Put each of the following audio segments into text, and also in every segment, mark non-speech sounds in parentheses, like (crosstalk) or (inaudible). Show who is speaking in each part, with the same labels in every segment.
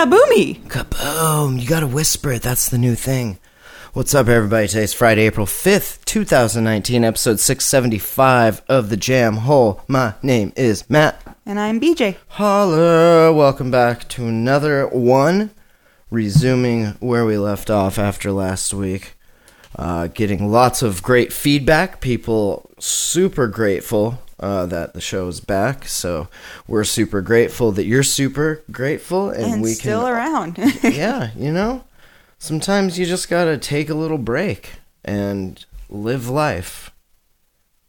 Speaker 1: Kaboomy!
Speaker 2: Kaboom! You gotta whisper it. That's the new thing. What's up, everybody? Today's Friday, April 5th, 2019, episode 675 of The Jamhole. My name is Mat
Speaker 1: And I'm BJ.
Speaker 2: Holler. Welcome back to another one. Resuming where we left off after last week. Uh, getting lots of great feedback. People super grateful uh, that the show is back. So we're super grateful that you're super grateful, and,
Speaker 1: And,
Speaker 2: we
Speaker 1: still
Speaker 2: can
Speaker 1: around. (laughs)
Speaker 2: yeah, (laughs) you know, sometimes you just gotta take a little break and live life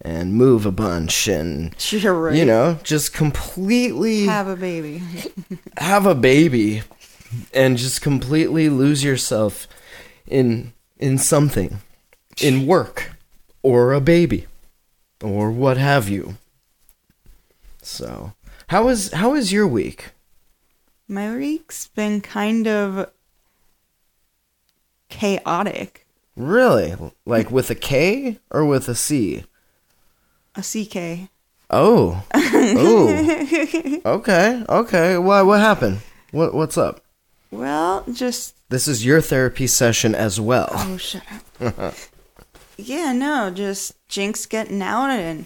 Speaker 2: and move a bunch and
Speaker 1: right.
Speaker 2: you know just completely
Speaker 1: Have a baby. (laughs)
Speaker 2: have a baby and just completely lose yourself in in something in work or a baby or what have you so how is how is your week
Speaker 1: My week's been kind of chaotic.
Speaker 2: really like with a k or with a c
Speaker 1: A CK.
Speaker 2: Oh. (laughs) Oh. okay. Okay. Why what happened? What what's up?
Speaker 1: Well, just.
Speaker 2: This is your therapy session as well.
Speaker 1: Oh, shut up. (laughs) yeah, no, just Jinx getting out and.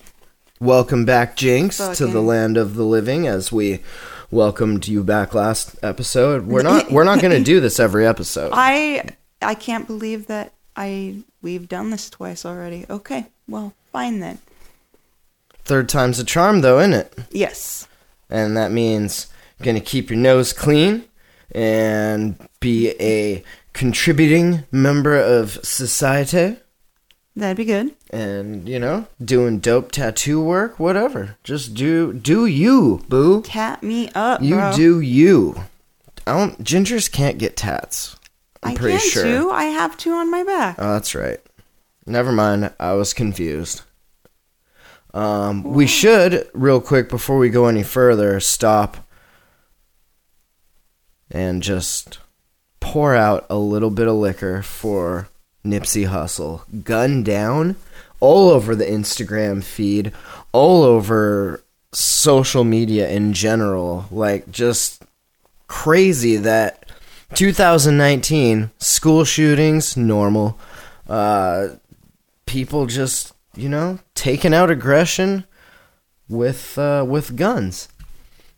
Speaker 2: Welcome back Jinx to the land of the living as we welcomed you back last episode. We're not (laughs) we're not going to do this every episode.
Speaker 1: I I can't believe that I we've done this twice already. Okay, well, fine then.
Speaker 2: Third time's a charm though, isn't it?
Speaker 1: Yes.
Speaker 2: And that means going to keep your nose clean and be a contributing member of society.
Speaker 1: That'd be good.
Speaker 2: and you know doing dope tattoo work whatever just do do you boo
Speaker 1: Tat me up,
Speaker 2: you
Speaker 1: bro.
Speaker 2: do you i don't gingers can't get tats i'm
Speaker 1: I
Speaker 2: pretty
Speaker 1: can
Speaker 2: sure
Speaker 1: too. I have two on my back.
Speaker 2: oh that's right never mind i was confused um we should real quick before we go any further stop and just pour out a little bit of liquor for Nipsey Hussle. Gun down all over the Instagram feed, all over social media in general. Like, just crazy that 2019, school shootings, normal. Uh, people just, you know, taking out aggression with uh, with guns.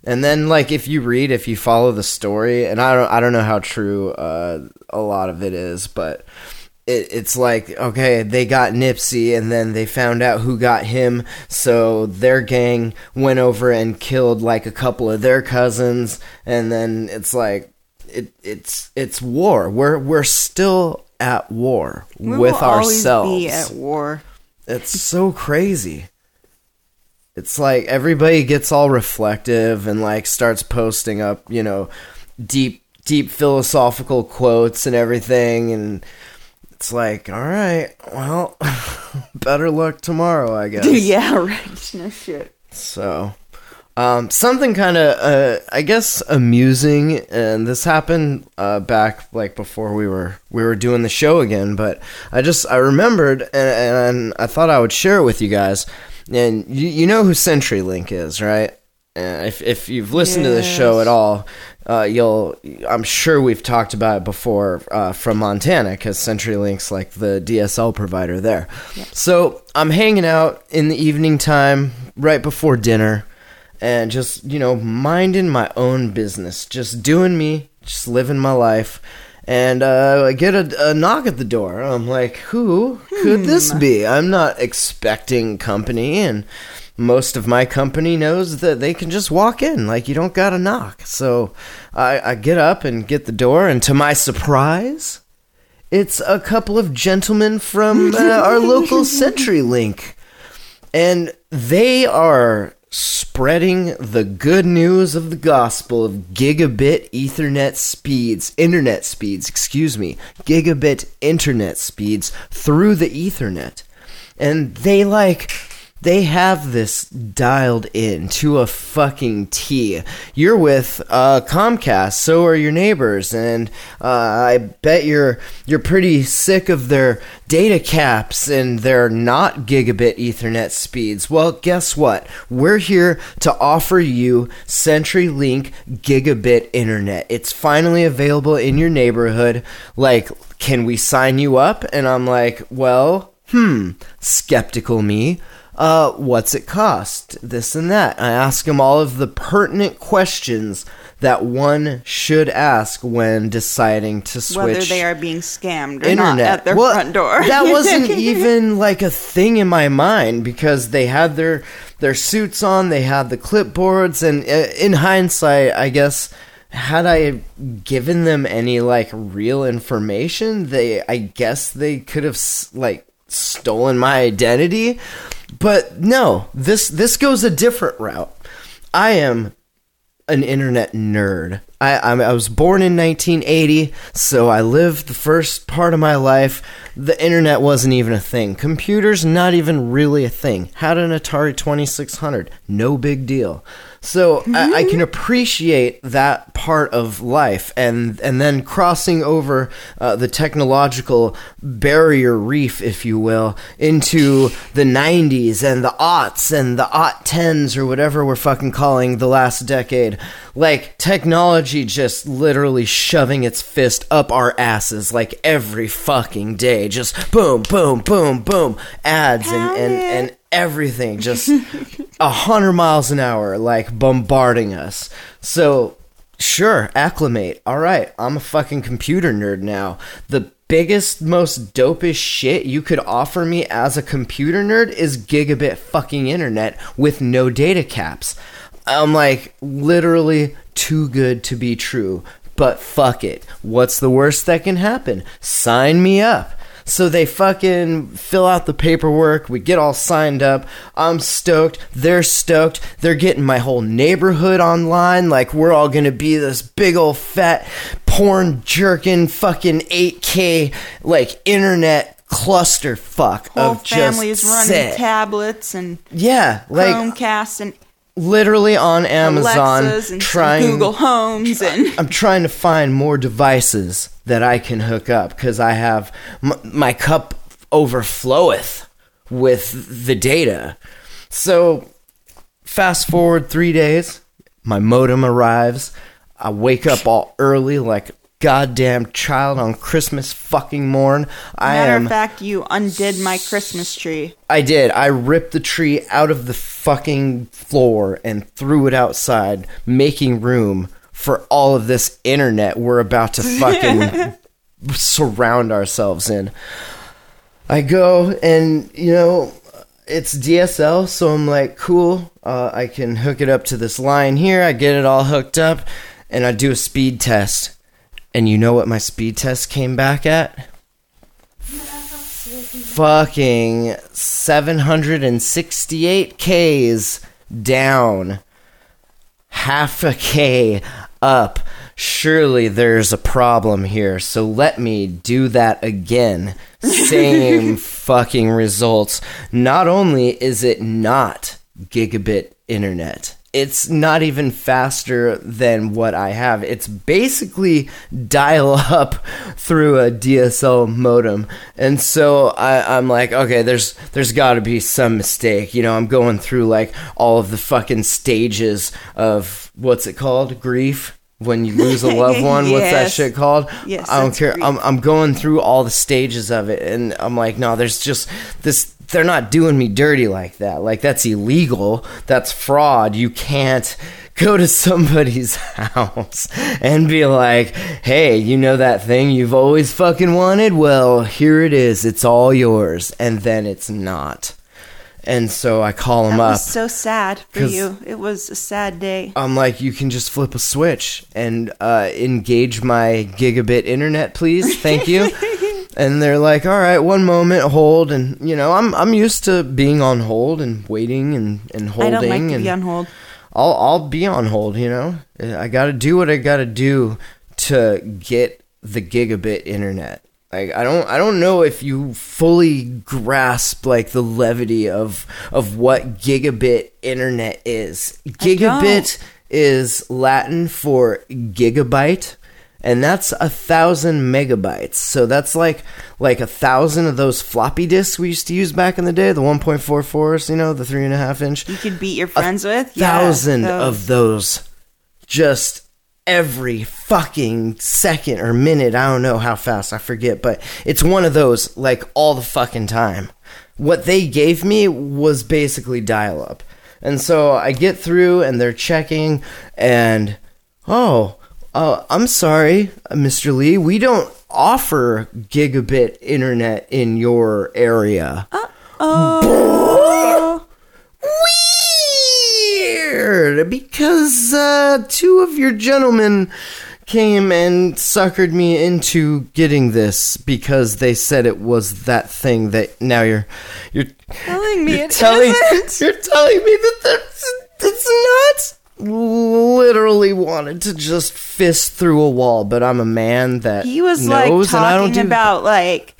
Speaker 2: And then, like, if you read, if you follow the story, and I don't, I don't know how true uh, a lot of it is, but it, it's like, okay, they got Nipsey, and then they found out who got him, so their gang went over and killed like a couple of their cousins, and then it's like, it, it's it's war. We're we're still at war
Speaker 1: We
Speaker 2: with ourselves.
Speaker 1: be at war.
Speaker 2: It's so crazy. It's like everybody gets all reflective and like starts posting up, you know, deep deep philosophical quotes and everything and it's like, all right, well, (laughs) better luck tomorrow, I (laughs) guess.
Speaker 1: yeah, right. (laughs) No shit.
Speaker 2: So, um, something kind of, uh, I guess, amusing, and this happened uh, back like before we were we were doing the show again. But I just I remembered, and, and I thought I would share it with you guys. And you, you know who CenturyLink is, right? If if you've listened to this show at all, uh, you'll I'm sure we've talked about it before uh, from Montana because CenturyLink's like the DSL provider there. So I'm hanging out in the evening time right before dinner and just you know minding my own business, just doing me, just living my life. And uh, I get a, a knock at the door. I'm like, who could this be? I'm not expecting company, and most of my company knows that they can just walk in, like you don't got to knock. So I, I get up and get the door, and to my surprise, It's a couple of gentlemen from uh, our local (laughs) CenturyLink. And they are spreading the good news of the gospel of gigabit ethernet speeds, internet speeds, excuse me, gigabit internet speeds through the ethernet. And they like they have this dialed in to a fucking T. You're with uh, Comcast, so are your neighbors, and uh, I bet you're you're pretty sick of their data caps and their not gigabit Ethernet speeds. Well, guess what? We're here to offer you CenturyLink gigabit internet. It's finally available in your neighborhood. Like, can we sign you up? And I'm like, well, hmm, skeptical me uh, what's it cost? This and that. I ask him all of the pertinent questions that one should ask when deciding to switch
Speaker 1: Whether they are being scammed or
Speaker 2: internet
Speaker 1: not at their
Speaker 2: Well,
Speaker 1: front door.
Speaker 2: that (laughs) wasn't even like a thing in my mind because they had their their suits on, they had the clipboards, and uh, in hindsight, I guess had I given them any like real information, they I guess they could have like stolen my identity. But no, this this goes a different route. I am an internet nerd. I, I was born in 1980, so I lived the first part of my life. The internet wasn't even a thing. Computers, not even really a thing. Had an Atari 2600, no big deal. So I, I can appreciate that part of life, and and then crossing over uh, the technological barrier reef, if you will, into the 90s and the aughts and the aught tens or whatever we're fucking calling the last decade. Like technology just literally shoving its fist up our asses like every fucking day, just boom, boom, boom, boom, ads and and and everything just a hundred miles an hour, like bombarding us. So, sure, acclimate. All right, I'm a fucking computer nerd now. The biggest, most dopest shit you could offer me as a computer nerd is gigabit fucking internet with no data caps. I'm like literally too good to be true. But fuck it. What's the worst that can happen? Sign me up. So they fucking fill out the paperwork. We get all signed up. I'm stoked. They're stoked. They're getting my whole neighborhood online. Like, we're all gonna be this big old fat porn jerking fucking 8K, like, internet cluster fuck
Speaker 1: Whole
Speaker 2: of
Speaker 1: families
Speaker 2: just
Speaker 1: running
Speaker 2: sick.
Speaker 1: tablets and
Speaker 2: Yeah, like
Speaker 1: Chromecast and
Speaker 2: literally on Amazon
Speaker 1: Alexas and
Speaker 2: trying
Speaker 1: Google Homes and
Speaker 2: I'm trying to find more devices that I can hook up because I have m- my cup overfloweth with the data. So, fast forward three days, my modem arrives. I wake up all early like goddamn child on Christmas fucking morn. I
Speaker 1: matter
Speaker 2: am.
Speaker 1: of fact, you undid my Christmas tree.
Speaker 2: I did. I ripped the tree out of the fucking floor and threw it outside, making room for all of this internet we're about to (laughs) fucking surround ourselves in. I go and, you know, it's DSL, so I'm like, cool. Uh, I can hook it up to this line here. I get it all hooked up, and I do a speed test. And you know what my speed test came back at? fucking 768 Ks down, half a K up. Surely there's a problem here, so let me do that again. Same (laughs) fucking results. Not only is it not gigabit internet, it's not even faster than what I have. It's basically dial up through a DSL modem. And so I, I'm like, okay, there's there's gotta be some mistake. You know, I'm going through like all of the fucking stages of what's it called? Grief. When you lose a loved (laughs) one, what's that shit called?
Speaker 1: Yes,
Speaker 2: I don't care. I'm I'm going through all the stages of it, and I'm like, no, there's just this. They're not doing me dirty like that. Like that's illegal. That's fraud. You can't go to somebody's (laughs) house and be like, hey, you know that thing you've always fucking wanted? Well, here it is. It's all yours, and then it's not. And so I call
Speaker 1: That
Speaker 2: up.
Speaker 1: was so sad for you. It was a sad day.
Speaker 2: I'm like, you can just flip a switch and uh, engage my gigabit internet, please. Thank you. (laughs) and they're like, "All right, one moment, hold." And you know, I'm I'm used to being on hold and waiting and and holding.
Speaker 1: I don't like to
Speaker 2: and
Speaker 1: be on hold.
Speaker 2: I'll I'll be on hold, you know. I got to do what I got to do to get the gigabit internet. Like I don't I don't know if you fully grasp like the levity of of what gigabit internet is. Gigabit is Latin for gigabyte and that's a thousand megabytes. So that's like like a thousand of those floppy disks we used to use back in the day, the 1.44s, you know, the three and a half inch
Speaker 1: You could beat your friends with Yeah,
Speaker 2: thousand
Speaker 1: those.
Speaker 2: of those just every fucking second or minute. I don't know how fast, I forget, but it's one of those like all the fucking time. What they gave me was basically dial up. And so I get through and they're checking and oh, uh, I'm sorry, uh, Mr. Lee, we don't offer gigabit internet in your area.
Speaker 1: Oh,
Speaker 2: weird because uh, two of your gentlemen came and suckered me into getting this because they said it was that thing that now you're you're
Speaker 1: telling me
Speaker 2: you're
Speaker 1: it
Speaker 2: telling
Speaker 1: isn't. (laughs)
Speaker 2: you're telling me that that's it's not literally wanted to just fist through a wall but i'm a man that
Speaker 1: He was like
Speaker 2: knows and i don't
Speaker 1: talking
Speaker 2: do
Speaker 1: about like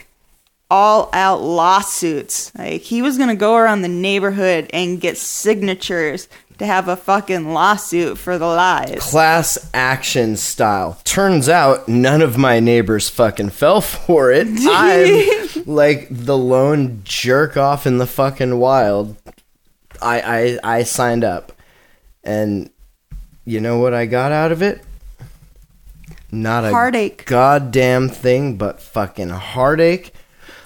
Speaker 1: all out lawsuits. Like he was gonna go around the neighborhood and get signatures to have a fucking lawsuit for the lies.
Speaker 2: class action style. Turns out none of my neighbors fucking fell for it. (laughs) I'm like the lone jerk off in the fucking wild. I I I signed up. And you know what I got out of it? Not a
Speaker 1: Heartache.
Speaker 2: goddamn thing but fucking heartache.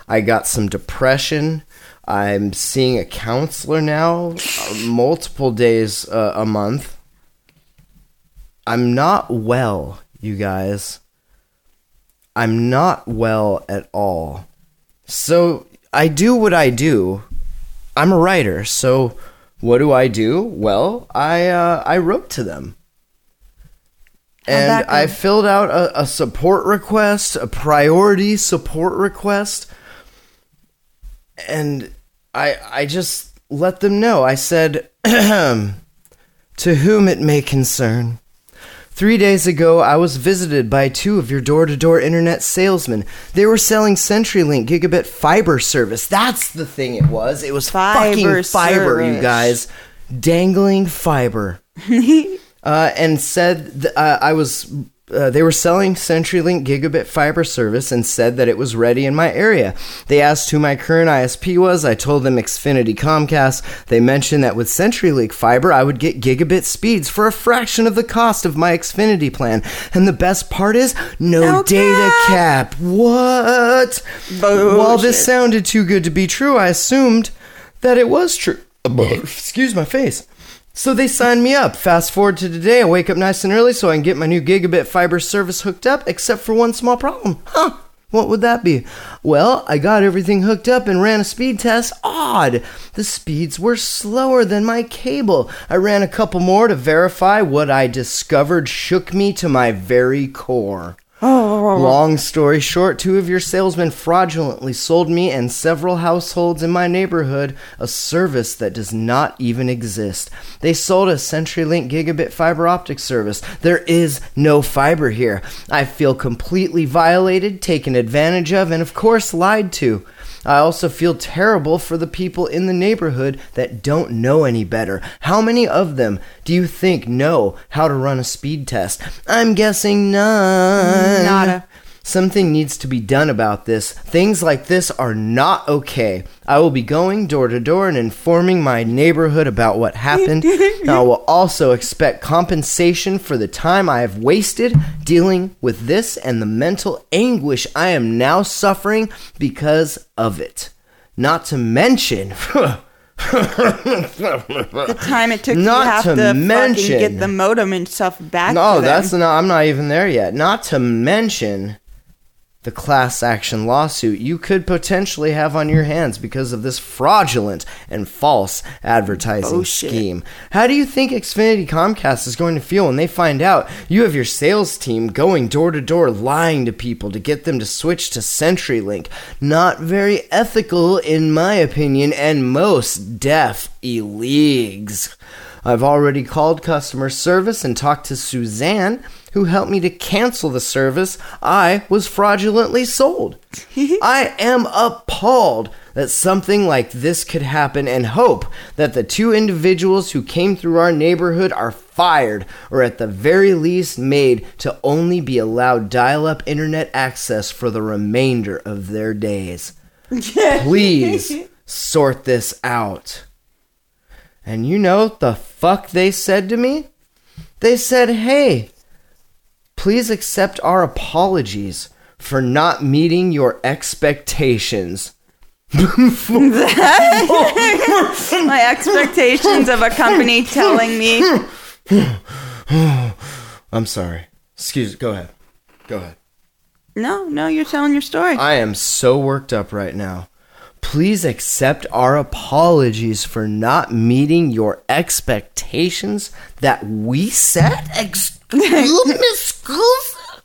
Speaker 2: I got some depression. I'm seeing a counselor now (laughs) multiple days uh, a month. I'm not well, you guys. I'm not well at all. So I do what I do. I'm a writer, so what do I do? Well, I uh, I wrote to them. And? I filled out a, a support request, a priority support request, and I I just let them know. I said, (clears throat) "To whom it may concern." Three days ago, I was visited by two of your door to door internet salesmen. They were selling CenturyLink gigabit fiber service. That's the thing it was. It was
Speaker 1: Fiber
Speaker 2: fucking fiber, you guys. Dangling fiber. (laughs) uh, and said th- uh, I was. Uh, they were selling CenturyLink gigabit fiber service and said that it was ready in my area. They asked who my current ISP was. I told them Xfinity Comcast. They mentioned that with CenturyLink fiber, I would get gigabit speeds for a fraction of the cost of my Xfinity plan. And the best part is, no,
Speaker 1: No
Speaker 2: data cap. What? While this sounded too good to be true, I assumed that it was true. Excuse my face. So they signed me up. Fast forward to today, I wake up nice and early so I can get my new gigabit fiber service hooked up, except for one small problem. Huh. What would that be? Well, I got everything hooked up and ran a speed test. Odd. The speeds were slower than my cable. I ran a couple more to verify what I discovered shook me to my very core. Oh. Long story short, two of your salesmen fraudulently sold me and several households in my neighborhood a service that does not even exist. They sold a CenturyLink gigabit fiber optic service. There is no fiber here. I feel completely violated, taken advantage of, and of course lied to. I also feel terrible for the people in the neighborhood that don't know any better. How many of them do you think know how to run a speed test? I'm guessing none.
Speaker 1: Nada.
Speaker 2: Something needs to be done about this. Things like this are not okay. I will be going door to door and informing my neighborhood about what happened. (laughs) and I will also expect compensation for the time I have wasted dealing with this and the mental anguish I am now suffering because of it. Not to mention. (laughs)
Speaker 1: The time it took
Speaker 2: Not
Speaker 1: have
Speaker 2: to
Speaker 1: to,
Speaker 2: mention-
Speaker 1: fucking get the modem and stuff back.
Speaker 2: No, that's not. I'm not even there yet. Not to mention the class action lawsuit you could potentially have on your hands because of this fraudulent and false advertising oh,
Speaker 1: Bullshit.
Speaker 2: scheme. How do you think Xfinity Comcast is going to feel when they find out you have your sales team going door to door lying to people to get them to switch to CenturyLink? Not very ethical, in my opinion, and most deaf e-leagues. I've already called customer service and talked to Suzanne, who helped me to cancel the service I was fraudulently sold. (laughs) I am appalled that something like this could happen and hope that the two individuals who came through our neighborhood are fired or at the very least made to only be allowed dial up internet access for the remainder of their days. (laughs) Please sort this out. And you know what the fuck they said to me? They said, hey, please accept our apologies for not meeting your expectations. (laughs)
Speaker 1: My expectations of a company telling me (sighs)
Speaker 2: I'm sorry. Excuse go ahead. Go ahead.
Speaker 1: no, no, you're telling your story.
Speaker 2: I am so worked up right now. Please accept our apologies for not meeting your expectations that we set. Excuse (laughs)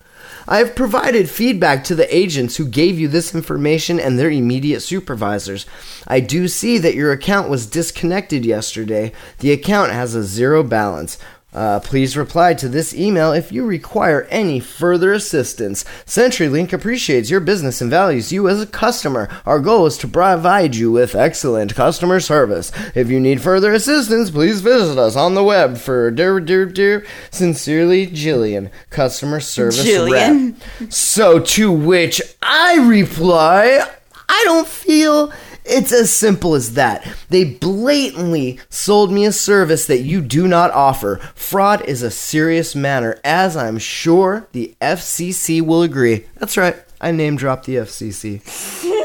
Speaker 2: I have provided feedback to the agents who gave you this information and their immediate supervisors. I do see that your account was disconnected yesterday. The account has a zero balance. Uh, please reply to this email if you require any further assistance. CenturyLink appreciates your business and values you as a customer. Our goal is to provide you with excellent customer service. If you need further assistance, please visit us on the web for dear, dear, dear, sincerely, Jillian, customer service
Speaker 1: Jillian.
Speaker 2: rep. So to which I reply, I don't feel it's as simple as that. They blatantly sold me a service that you do not offer. Fraud is a serious matter, as I'm sure the FCC will agree. That's right, I name dropped the FCC. (laughs)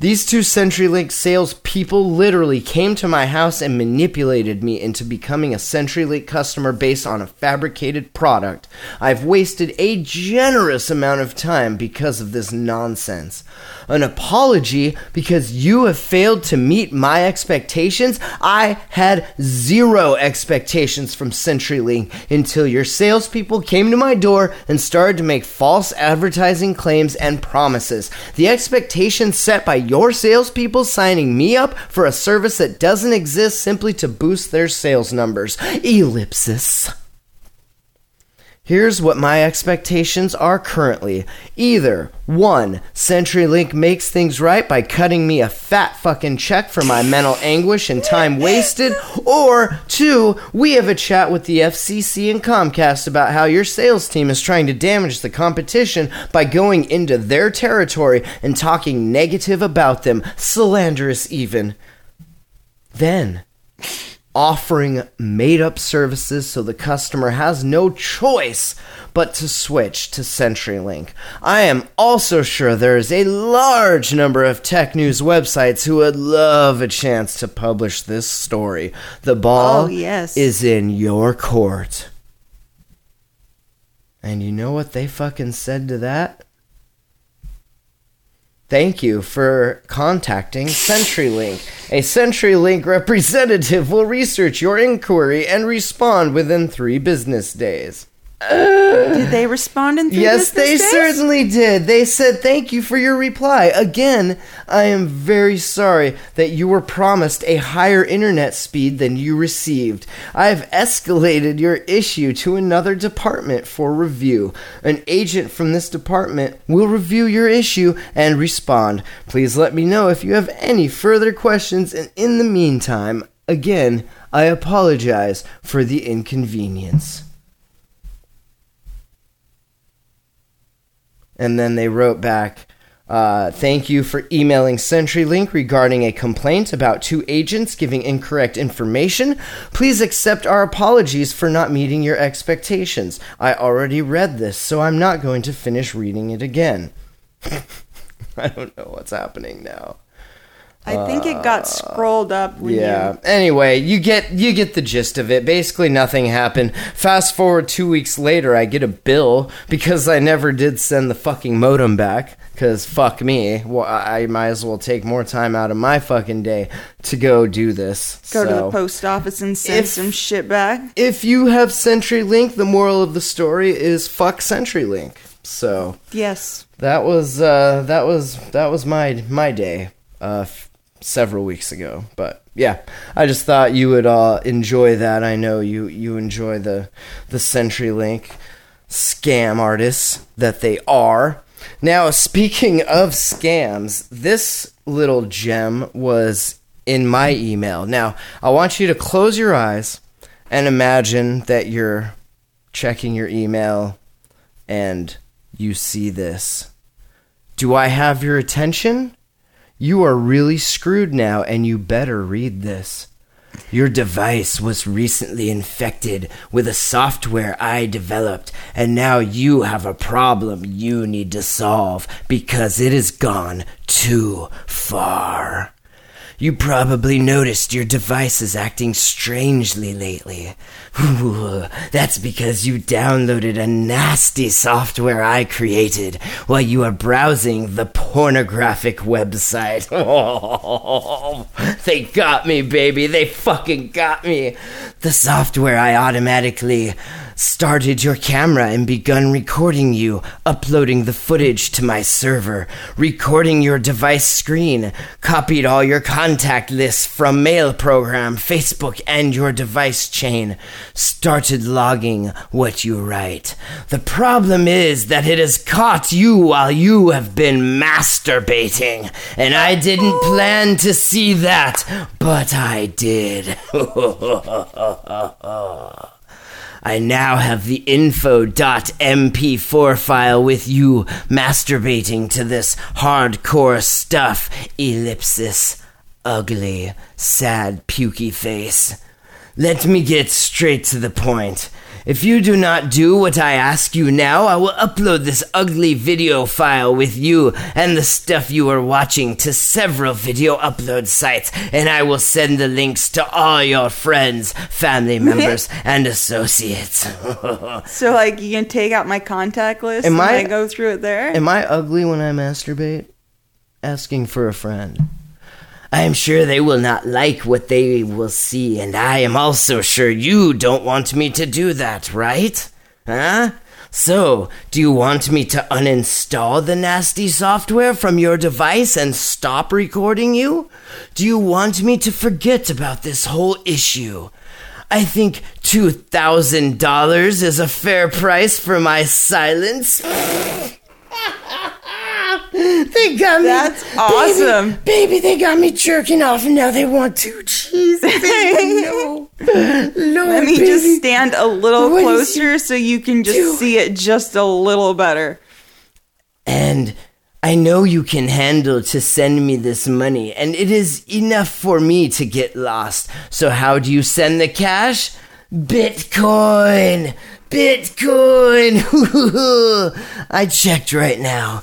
Speaker 2: These two CenturyLink salespeople literally came to my house and manipulated me into becoming a CenturyLink customer based on a fabricated product. I've wasted a generous amount of time because of this nonsense. An apology because you have failed to meet my expectations? I had zero expectations from CenturyLink until your salespeople came to my door and started to make false advertising claims and promises. The expectations set by your salespeople signing me up for a service that doesn't exist simply to boost their sales numbers. Ellipsis. Here's what my expectations are currently. Either one, CenturyLink makes things right by cutting me a fat fucking check for my mental anguish and time wasted, or two, we have a chat with the FCC and Comcast about how your sales team is trying to damage the competition by going into their territory and talking negative about them, slanderous even. Then, offering made up services so the customer has no choice but to switch to CenturyLink. I am also sure there is a large number of tech news websites who would love a chance to publish this story. The ball
Speaker 1: Oh, yes.
Speaker 2: is in your court. And you know what they fucking said to that? Thank you for contacting CenturyLink. A CenturyLink representative will research your inquiry and respond within three business days.
Speaker 1: Uh, did they respond in three
Speaker 2: Yes, they
Speaker 1: days?
Speaker 2: certainly did. They said thank you for your reply. Again, I am very sorry that you were promised a higher internet speed than you received. I've escalated your issue to another department for review. An agent from this department will review your issue and respond. Please let me know if you have any further questions, and in the meantime, again, I apologize for the inconvenience. And then they wrote back, uh, thank you for emailing CenturyLink regarding a complaint about two agents giving incorrect information. Please accept our apologies for not meeting your expectations. I already read this, so I'm not going to finish reading it again. (laughs) I don't know what's happening now.
Speaker 1: I think it got scrolled up. When
Speaker 2: Yeah.
Speaker 1: You,
Speaker 2: Anyway, you get you get the gist of it. Basically, nothing happened. Fast forward two weeks later, I get a bill because I never did send the fucking modem back. Cause fuck me, well, I might as well take more time out of my fucking day to go do this.
Speaker 1: go to the post office and send
Speaker 2: If-
Speaker 1: some shit back.
Speaker 2: If you have CenturyLink, the moral of the story is fuck CenturyLink. So
Speaker 1: Yes.
Speaker 2: that was uh, that was that was my my day uh, several weeks ago. But yeah, I just thought you would uh, enjoy that. I know you you enjoy the the CenturyLink scam artists that they are. Now, speaking of scams, this little gem was in my email. Now, I want you to close your eyes and imagine that you're checking your email and you see this. Do I have your attention? You are really screwed now, and you better read this. Your device was recently infected with a software I developed, and now you have a problem you need to solve because it has gone too far. You probably noticed your device is acting strangely lately. (laughs) That's because you downloaded a nasty software I created while you were browsing the pornographic website. (laughs) they got me, baby. They fucking got me. The software I automatically started your camera and begun recording you, uploading the footage to my server, recording your device screen, copied all your contact lists from mail program, Facebook, and your device chain, started logging what you write. The problem is that it has caught you while you have been masturbating, and I didn't plan to see that, but I did. (laughs) I now have the info.mp4 file with you masturbating to this hardcore stuff. Ellipsis. Ugly, sad, pukey face. Let me get straight to the point. If you do not do what I ask you now, I will upload this ugly video file with you and the stuff you are watching to several video upload sites, and I will send the links to all your friends, family (laughs) members, and associates. (laughs)
Speaker 1: So like you can take out my contact list
Speaker 2: Am
Speaker 1: and
Speaker 2: I-
Speaker 1: I go through it there.
Speaker 2: Am I ugly when I masturbate? Asking for a friend. I am sure they will not like what they will see, and I am also sure you don't want me to do that, right? Huh? So, do you want me to uninstall the nasty software from your device and stop recording you? Do you want me to forget about this whole issue? I think $2,000 is a fair price for my silence. They got me.
Speaker 1: That's awesome.
Speaker 2: Baby, baby, they got me jerking off and now they want two cheese. Baby, no. No,
Speaker 1: Let me
Speaker 2: baby.
Speaker 1: just stand a little
Speaker 2: What
Speaker 1: closer so you can just
Speaker 2: do?
Speaker 1: see it just a little better.
Speaker 2: And I know you can handle to send me this money, and it is enough for me to get lost. So, how do you send the cash? Bitcoin! Bitcoin! (laughs) I checked right now,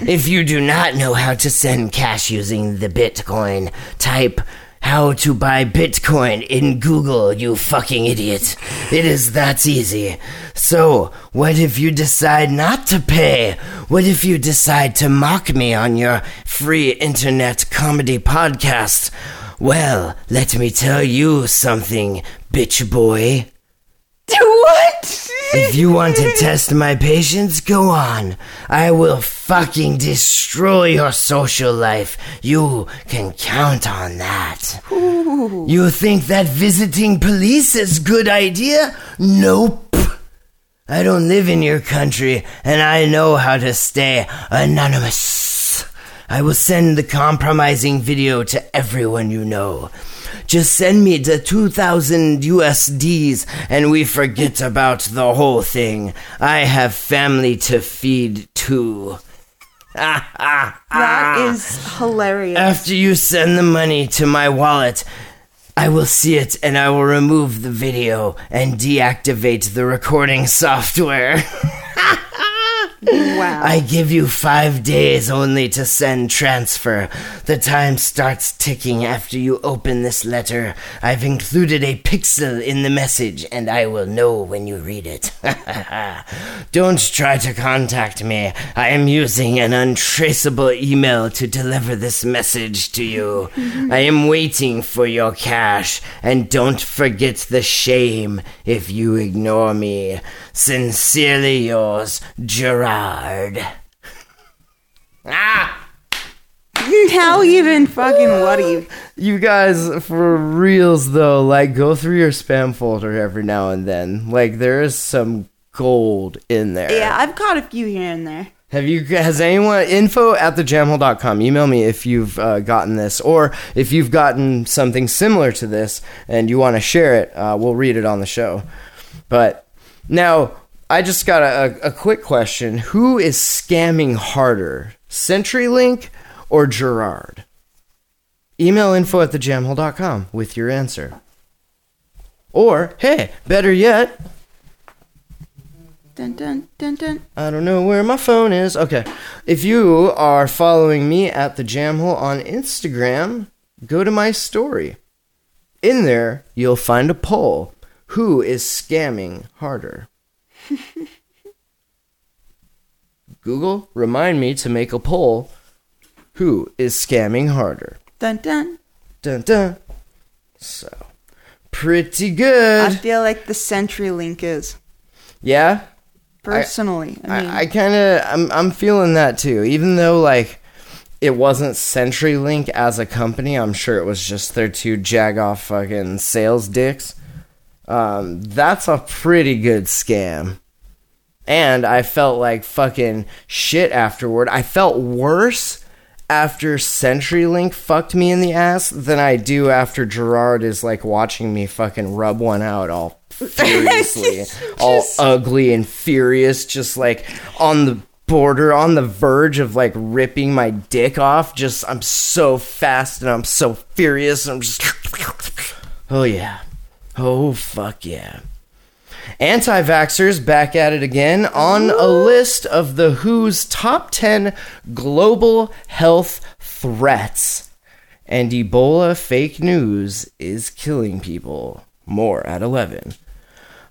Speaker 2: if you do not know how to send cash using the Bitcoin, type how to buy Bitcoin in Google, you fucking idiot. It is that easy. So, what if you decide not to pay? What if you decide to mock me on your free internet comedy podcast? Well, let me tell you something, bitch boy. (laughs) If you want to test my patience, go on. I will fucking destroy your social life. You can count on that. You think that visiting police is good idea? Nope. I don't live in your country, and I know how to stay anonymous. I will send the compromising video to everyone you know. Just send me the 2000 USDs and we forget about the whole thing. I have family to feed too. (laughs)
Speaker 1: That is hilarious.
Speaker 2: After you send the money to my wallet, I will see it and I will remove the video and deactivate the recording software. (laughs)
Speaker 1: wow.
Speaker 2: I give you five days only to send transfer. The time starts ticking after you open this letter. I've included a pixel in the message, and I will know when you read it. (laughs) Don't try to contact me. I am using an untraceable email to deliver this message to you. (laughs) I am waiting for your cash, and don't forget the shame if you ignore me. Sincerely yours, Gerard. Ah!
Speaker 1: How even fucking what do you?
Speaker 2: You guys, for reals though, like go through your spam folder every now and then. Like there is some gold in there.
Speaker 1: Yeah, I've caught a few here and there.
Speaker 2: Have you? Has anyone info at thejamhole.com? Email me if you've uh, gotten this, or if you've gotten something similar to this and you want to share it. Uh, we'll read it on the show. But now, I just got a, a, quick question: Who is scamming harder, CenturyLink or Gerard? Email info at thejamhole.com with your answer. Or, hey, better yet,
Speaker 1: dun dun dun.
Speaker 2: I don't know where my phone is. Okay. If you are following me at the Jamhole on Instagram, go to my story. In there, you'll find a poll. Who is scamming harder? (laughs) Google, remind me to make a poll. Who is scamming harder?
Speaker 1: Dun dun.
Speaker 2: Dun dun. So, pretty good.
Speaker 1: I feel like the CenturyLink is
Speaker 2: Yeah?
Speaker 1: personally. I, mean,
Speaker 2: I, I kind of I'm I'm feeling that too. Even though like it wasn't CenturyLink as a company, I'm sure it was just their two jagoff fucking sales dicks. Um, that's a pretty good scam. And I felt like fucking shit afterward. I felt worse after CenturyLink fucked me in the ass than I do after Gerard is like watching me fucking rub one out all (laughs) furiously, all ugly and furious, just like on the border, on the verge of like ripping my dick off. Just, I'm so fast and I'm so furious. And I'm just, (laughs) oh yeah. Oh fuck yeah. Anti vaxxers back at it again on a list of the WHO's top 10 global health threats. And Ebola fake news is killing people. More at 11.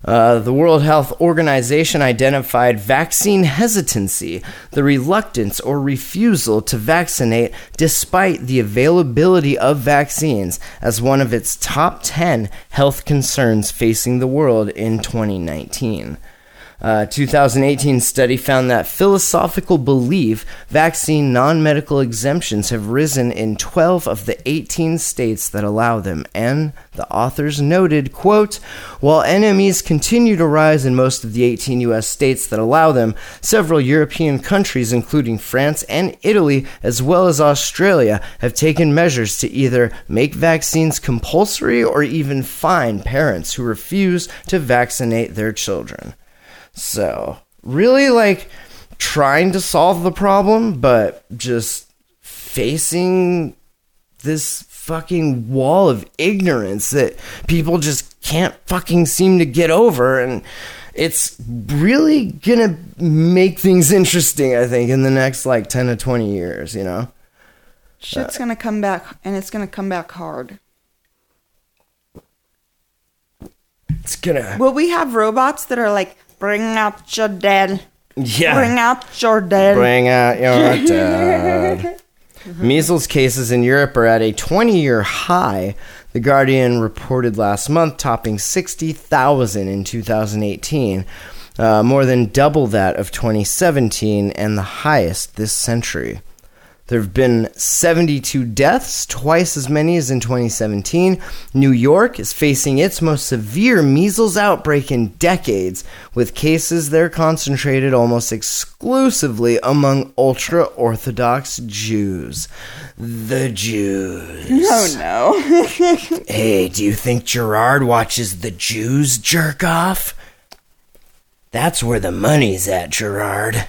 Speaker 2: Uh, the World Health Organization identified vaccine hesitancy, the reluctance or refusal to vaccinate despite the availability of vaccines, as one of its top 10 health concerns facing the world in 2019. Uh, A 2018 study found that philosophical belief vaccine non medical exemptions have risen in 12 of the 18 states that allow them, and the authors noted, quote, while NMEs continue to rise in most of the 18 US states that allow them, several European countries, including France and Italy, as well as Australia, have taken measures to either make vaccines compulsory or even fine parents who refuse to vaccinate their children. So, really like trying to solve the problem, but just facing this fucking wall of ignorance that people just can't fucking seem to get over. And it's really gonna make things interesting, I think, in the next like 10 to 20 years, you know?
Speaker 1: shit's gonna come back, and it's gonna come back hard.
Speaker 2: It's gonna.
Speaker 1: Will we have robots that are like, bring out your dead,
Speaker 2: Yeah.
Speaker 1: bring out your dead?
Speaker 2: Bring out your (laughs) dad. Measles cases in Europe are at a 20 year high. The Guardian reported last month, topping 60,000 in 2018, uh, more than double that of 2017 and the highest this century. There have been 72 deaths, twice as many as in 2017. New York is facing its most severe measles outbreak in decades, with cases there concentrated almost exclusively among ultra Orthodox Jews. The Jews.
Speaker 1: Oh no. (laughs)
Speaker 2: Hey, do you think Gerard watches the Jews jerk off? That's where the money's at, Gerard.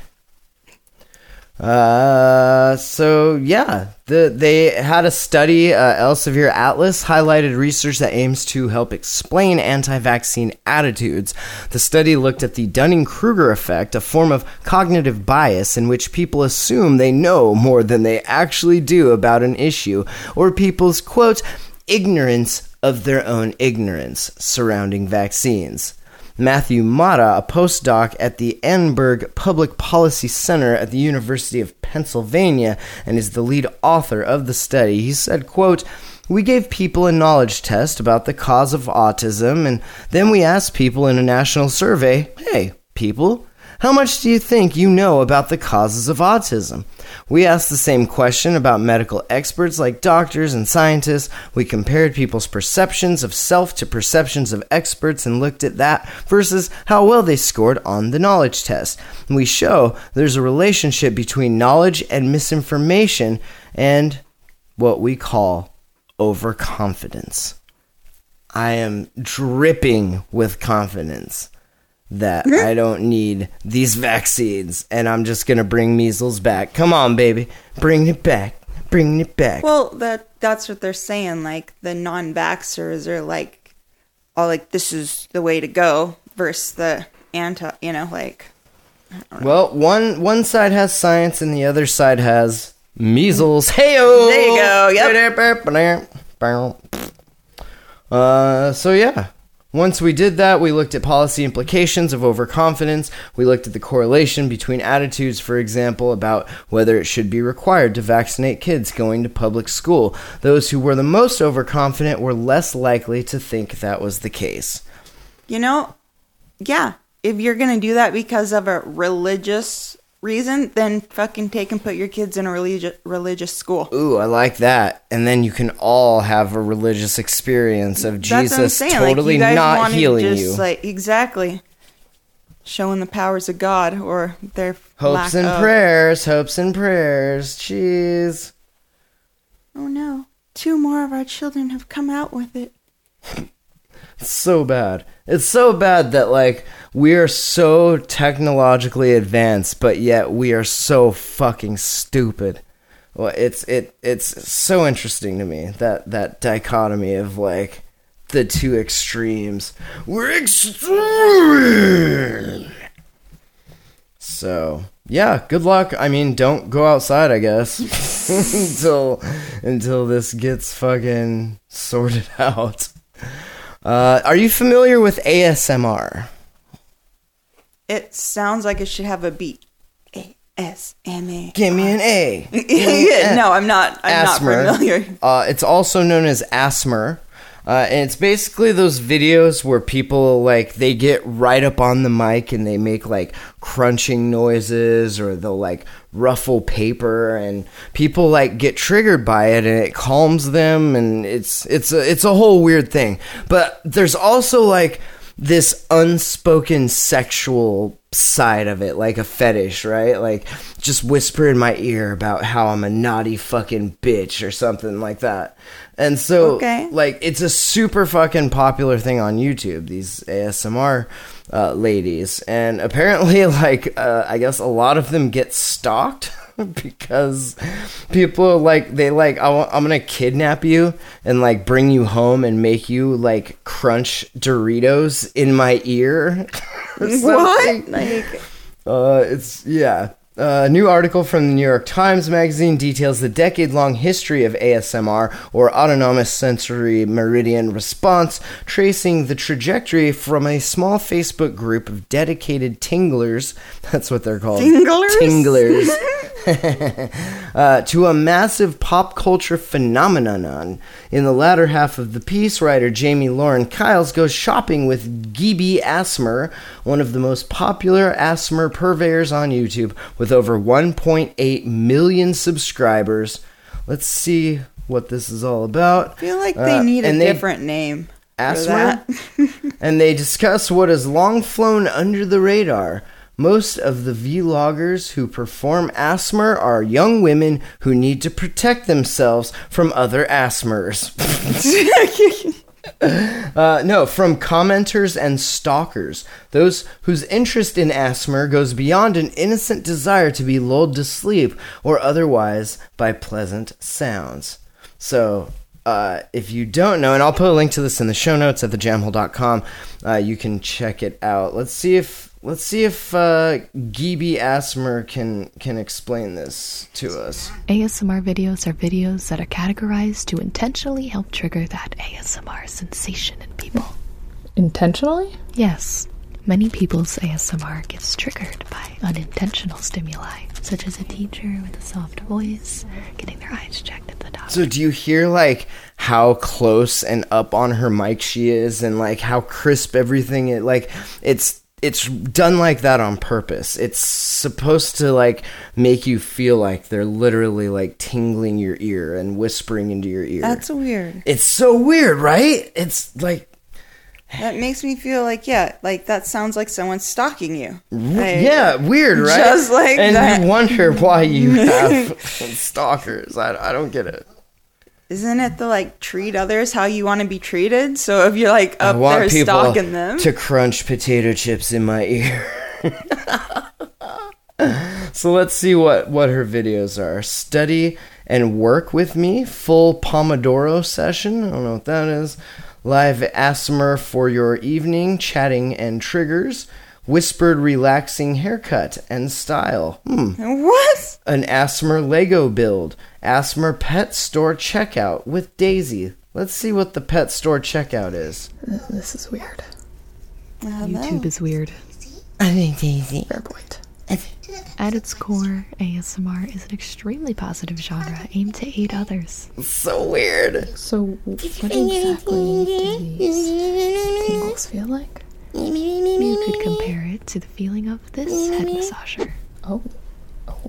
Speaker 2: Uh, so yeah, the they had a study. Uh, Elsevier Atlas highlighted research that aims to help explain anti-vaccine attitudes. The study looked at the Dunning-Kruger effect, a form of cognitive bias in which people assume they know more than they actually do about an issue, or people's quote ignorance of their own ignorance surrounding vaccines. Matthew Motta, a postdoc at the Annenberg Public Policy Center at the University of Pennsylvania and is the lead author of the study. He said, quote, we gave people a knowledge test about the cause of autism, and then we asked people in a national survey, hey, people, how much do you think you know about the causes of autism? We asked the same question about medical experts like doctors and scientists. We compared people's perceptions of self to perceptions of experts and looked at that versus how well they scored on the knowledge test. We show there's a relationship between knowledge and misinformation and what we call overconfidence. I am dripping with confidence that I don't need these vaccines and I'm just going to bring measles back. Come on, baby. Bring it back. Bring it back.
Speaker 1: well, that that's what they're saying. Like the non-vaxxers are like, all like this is the way to go versus the anti. You know, like
Speaker 2: Well, one one side has science and the other side has measles. Heyo.
Speaker 1: There you go,
Speaker 2: Yep. Uh, so yeah. Once we did that, we looked at policy implications of overconfidence. We looked at the correlation between attitudes, for example, about whether it should be required to vaccinate kids going to public school. Those who were the most overconfident were less likely to think that was the case.
Speaker 1: you know, yeah. If you're gonna do that because of a religious reason, then fucking take and put your kids in a religious religious school.
Speaker 2: Ooh, I like that. And then you can all have a religious experience of
Speaker 1: That's what I'm
Speaker 2: Jesus totally
Speaker 1: like, you guys
Speaker 2: not healing
Speaker 1: just,
Speaker 2: you.
Speaker 1: Like exactly, showing the powers of God or their
Speaker 2: hopes and
Speaker 1: of.
Speaker 2: prayers, hopes and prayers. Jeez.
Speaker 1: Oh no, two more of our children have come out with it.
Speaker 2: It's so bad. It's so bad that like we are so technologically advanced, but yet we are so fucking stupid. Well, it's it it's so interesting to me that that dichotomy of like the two extremes. We're extreme. So yeah, good luck. I mean, don't go outside. I guess (laughs) until until this gets fucking sorted (laughs) out. Uh, are you familiar with ASMR?
Speaker 1: It sounds like it should have a beat. A S M A.
Speaker 2: Give me an A. (laughs)
Speaker 1: Yeah, no, I'm not. I'm
Speaker 2: ASMR.
Speaker 1: not familiar.
Speaker 2: Uh, it's also known as ASMR. Uh, and it's basically those videos where people like they get right up on the mic and they make like crunching noises or they'll like ruffle paper and people like get triggered by it and it calms them and it's it's a, it's a whole weird thing. But there's also like this unspoken sexual side of it, like a fetish, right? Like just whisper in my ear about how I'm a naughty fucking bitch or something like that. And so,
Speaker 1: Okay.
Speaker 2: like, it's a super fucking popular thing on YouTube, these ASMR uh, ladies. And apparently, (laughs) like, uh, I guess a lot of them get stalked. (laughs) because people like they like I wa- I'm gonna kidnap you and like bring you home and make you like crunch Doritos in my ear. (laughs)
Speaker 1: What? Like,
Speaker 2: Uh, it's yeah. Uh, a new article from the New York Times Magazine details the decade-long history of ASMR, or Autonomous Sensory Meridian Response, tracing the trajectory from a small Facebook group of dedicated tinglers. (laughs) That's what they're called.
Speaker 1: Tinglers?
Speaker 2: Tinglers. (laughs) (laughs) uh, to a massive pop culture phenomenon. In the latter half of the piece, writer Jamie Lauren Keiles goes shopping with Gibi ASMR, one of the most popular ASMR purveyors on YouTube, with over 1.8 million subscribers. Let's see what this is all about.
Speaker 1: I feel like they
Speaker 2: Uh,
Speaker 1: need a
Speaker 2: they-
Speaker 1: different name. that. (laughs)
Speaker 2: and they discuss what has long flown under the radar. Most of the vloggers who perform ASMR are young women who need to protect themselves from other asthmers. (laughs) (laughs) (laughs) Uh, no, from commenters and stalkers, those whose interest in ASMR goes beyond an innocent desire to be lulled to sleep or otherwise by pleasant sounds. So, uh, if you don't know, and I'll put a link to this in the show notes at thejamhole.com, uh, you can check it out. Let's see if let's see if uh, Gibi ASMR can can explain this to us.
Speaker 3: ASMR videos are videos that are categorized to intentionally help trigger that ASMR sensation in people.
Speaker 4: Intentionally?
Speaker 3: Yes, many people's ASMR gets triggered by unintentional stimuli, such as a teacher with a soft voice getting their eyes checked at the doctor.
Speaker 2: So do you hear like how close and up on her mic she is and like how crisp everything is like it's it's done like that on purpose. It's supposed to like make you feel like they're literally like tingling your ear and whispering into your ear.
Speaker 1: That's weird.
Speaker 2: it's so weird, right? It's like
Speaker 1: That makes me feel like yeah, like that sounds like someone's stalking you. Like,
Speaker 2: yeah, weird, right?
Speaker 1: Just like
Speaker 2: and
Speaker 1: that.
Speaker 2: you wonder why you (laughs) have (laughs) stalkers. I, I don't get it.
Speaker 1: Isn't it the like treat others how you want to be treated? So if you're like up there stalking them,
Speaker 2: to crunch potato chips in my ear. (laughs) so let's see what what her videos are. Study and work with me. Full Pomodoro session. I don't know what that is. Live ASMR for your evening. Chatting and triggers. Whispered relaxing haircut and style. Hmm
Speaker 1: what?
Speaker 2: an ASMR Lego build, ASMR Pet Store checkout with Daisy. Let's see what the pet store checkout is.
Speaker 4: This is weird.
Speaker 3: YouTube is weird.
Speaker 2: I think Daisy.
Speaker 4: Fair point.
Speaker 3: At its core, ASMR is an extremely positive genre aimed to aid others.
Speaker 2: So weird.
Speaker 4: So, what exactly do these tingles feel like?
Speaker 3: You could compare it to the feeling of this head massager.
Speaker 4: Oh,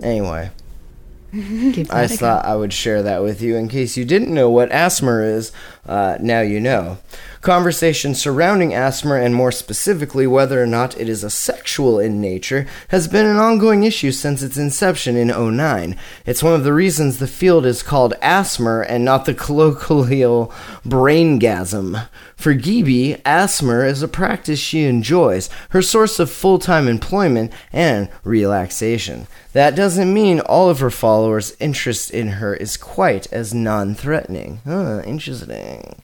Speaker 2: Anyway, (laughs) I
Speaker 3: that go.
Speaker 2: thought I would share that with you in case you didn't know what ASMR is. Uh, now you know. Conversation surrounding ASMR and more specifically whether or not it is a sexual in nature has been an ongoing issue since its inception in 09. It's one of the reasons the field is called ASMR and not the (laughs) colloquial braingasm. For Gibi, ASMR is a practice she enjoys, her source of full-time employment and relaxation. That doesn't mean all of her followers' interest in her is quite as non-threatening. Huh, interesting.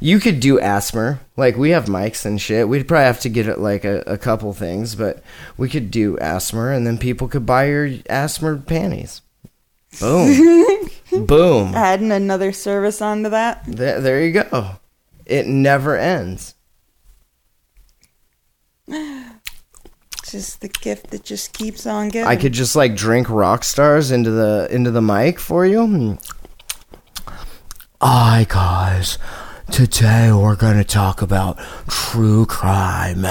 Speaker 2: You could do ASMR. Like, we have mics and shit. We'd probably have to get it, like, a, a couple things, but we could do ASMR, and then people could buy your ASMR panties. Boom. (laughs) Boom.
Speaker 1: Adding another service onto that.
Speaker 2: There, there you go. It never ends.
Speaker 1: Just the gift that just keeps on giving.
Speaker 2: I could just like drink rock stars into the into the mic for you. Mm. Hi guys. Today we're going to talk about true crime.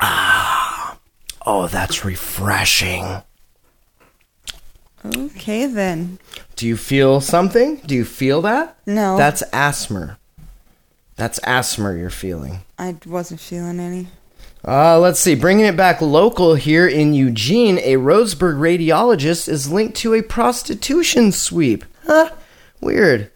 Speaker 2: Ah. Oh, that's refreshing.
Speaker 1: Okay then.
Speaker 2: Do you feel something? Do you feel that?
Speaker 1: No.
Speaker 2: That's ASMR. That's ASMR you're feeling.
Speaker 1: I wasn't feeling any.
Speaker 2: Uh, let's see. Bringing it back local here in Eugene, a Roseburg radiologist is linked to a prostitution sweep. Huh? Weird.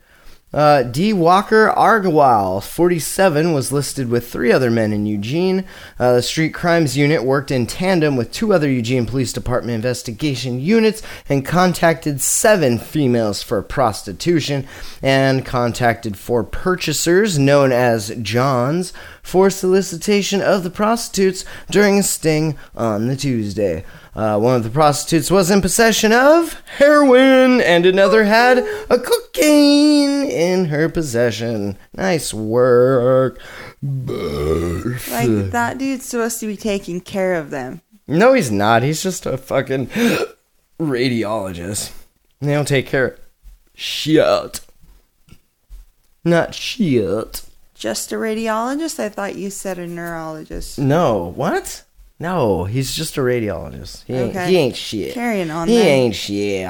Speaker 2: Uh, D. Walker Argwal, 47, was listed with three other men in Eugene. Uh, the street crimes unit worked in tandem with two other Eugene Police Department investigation units and contacted seven females for prostitution and contacted four purchasers known as Johns for solicitation of the prostitutes during a sting on the Tuesday. Uh, one of the prostitutes was in possession of heroin, and another had a cocaine in her possession. Nice work.
Speaker 1: Like that dude's supposed to be taking care of them.
Speaker 2: No, he's not. He's just a fucking radiologist. They don't take care of shit. Not shit.
Speaker 1: Just a radiologist? I thought you said a neurologist.
Speaker 2: No, what? No, he's just a radiologist. He ain't,
Speaker 1: Okay.
Speaker 2: he ain't shit.
Speaker 1: Carrying on
Speaker 2: He
Speaker 1: then.
Speaker 2: ain't shit.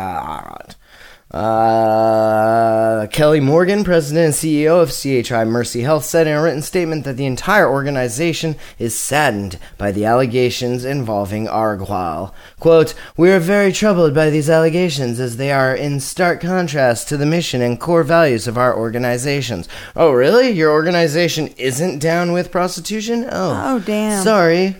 Speaker 2: Uh, Kelly Morgan, president and CEO of CHI Mercy Health, said in a written statement that the entire organization is saddened by the allegations involving Argual. Quote, We are very troubled by these allegations as they are in stark contrast to the mission and core values of our organizations. Oh, really? Your organization isn't down with prostitution? Oh,
Speaker 1: Oh, damn.
Speaker 2: Sorry.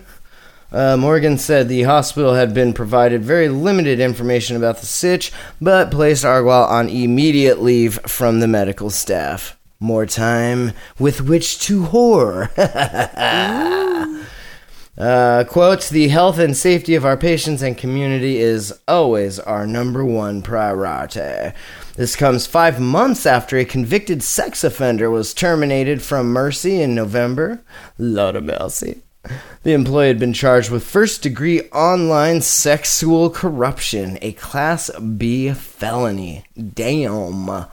Speaker 2: Uh, Morgan said the hospital had been provided very limited information about the sitch, but placed Argual on immediate leave from the medical staff. More time with which to whore. (laughs) Uh, quote, the health and safety of our patients and community is always our number one priority. This comes five months after a convicted sex offender was terminated from Mercy in November. Lord of mercy. The employee had been charged with first degree online sexual corruption, a Class B felony. Damn.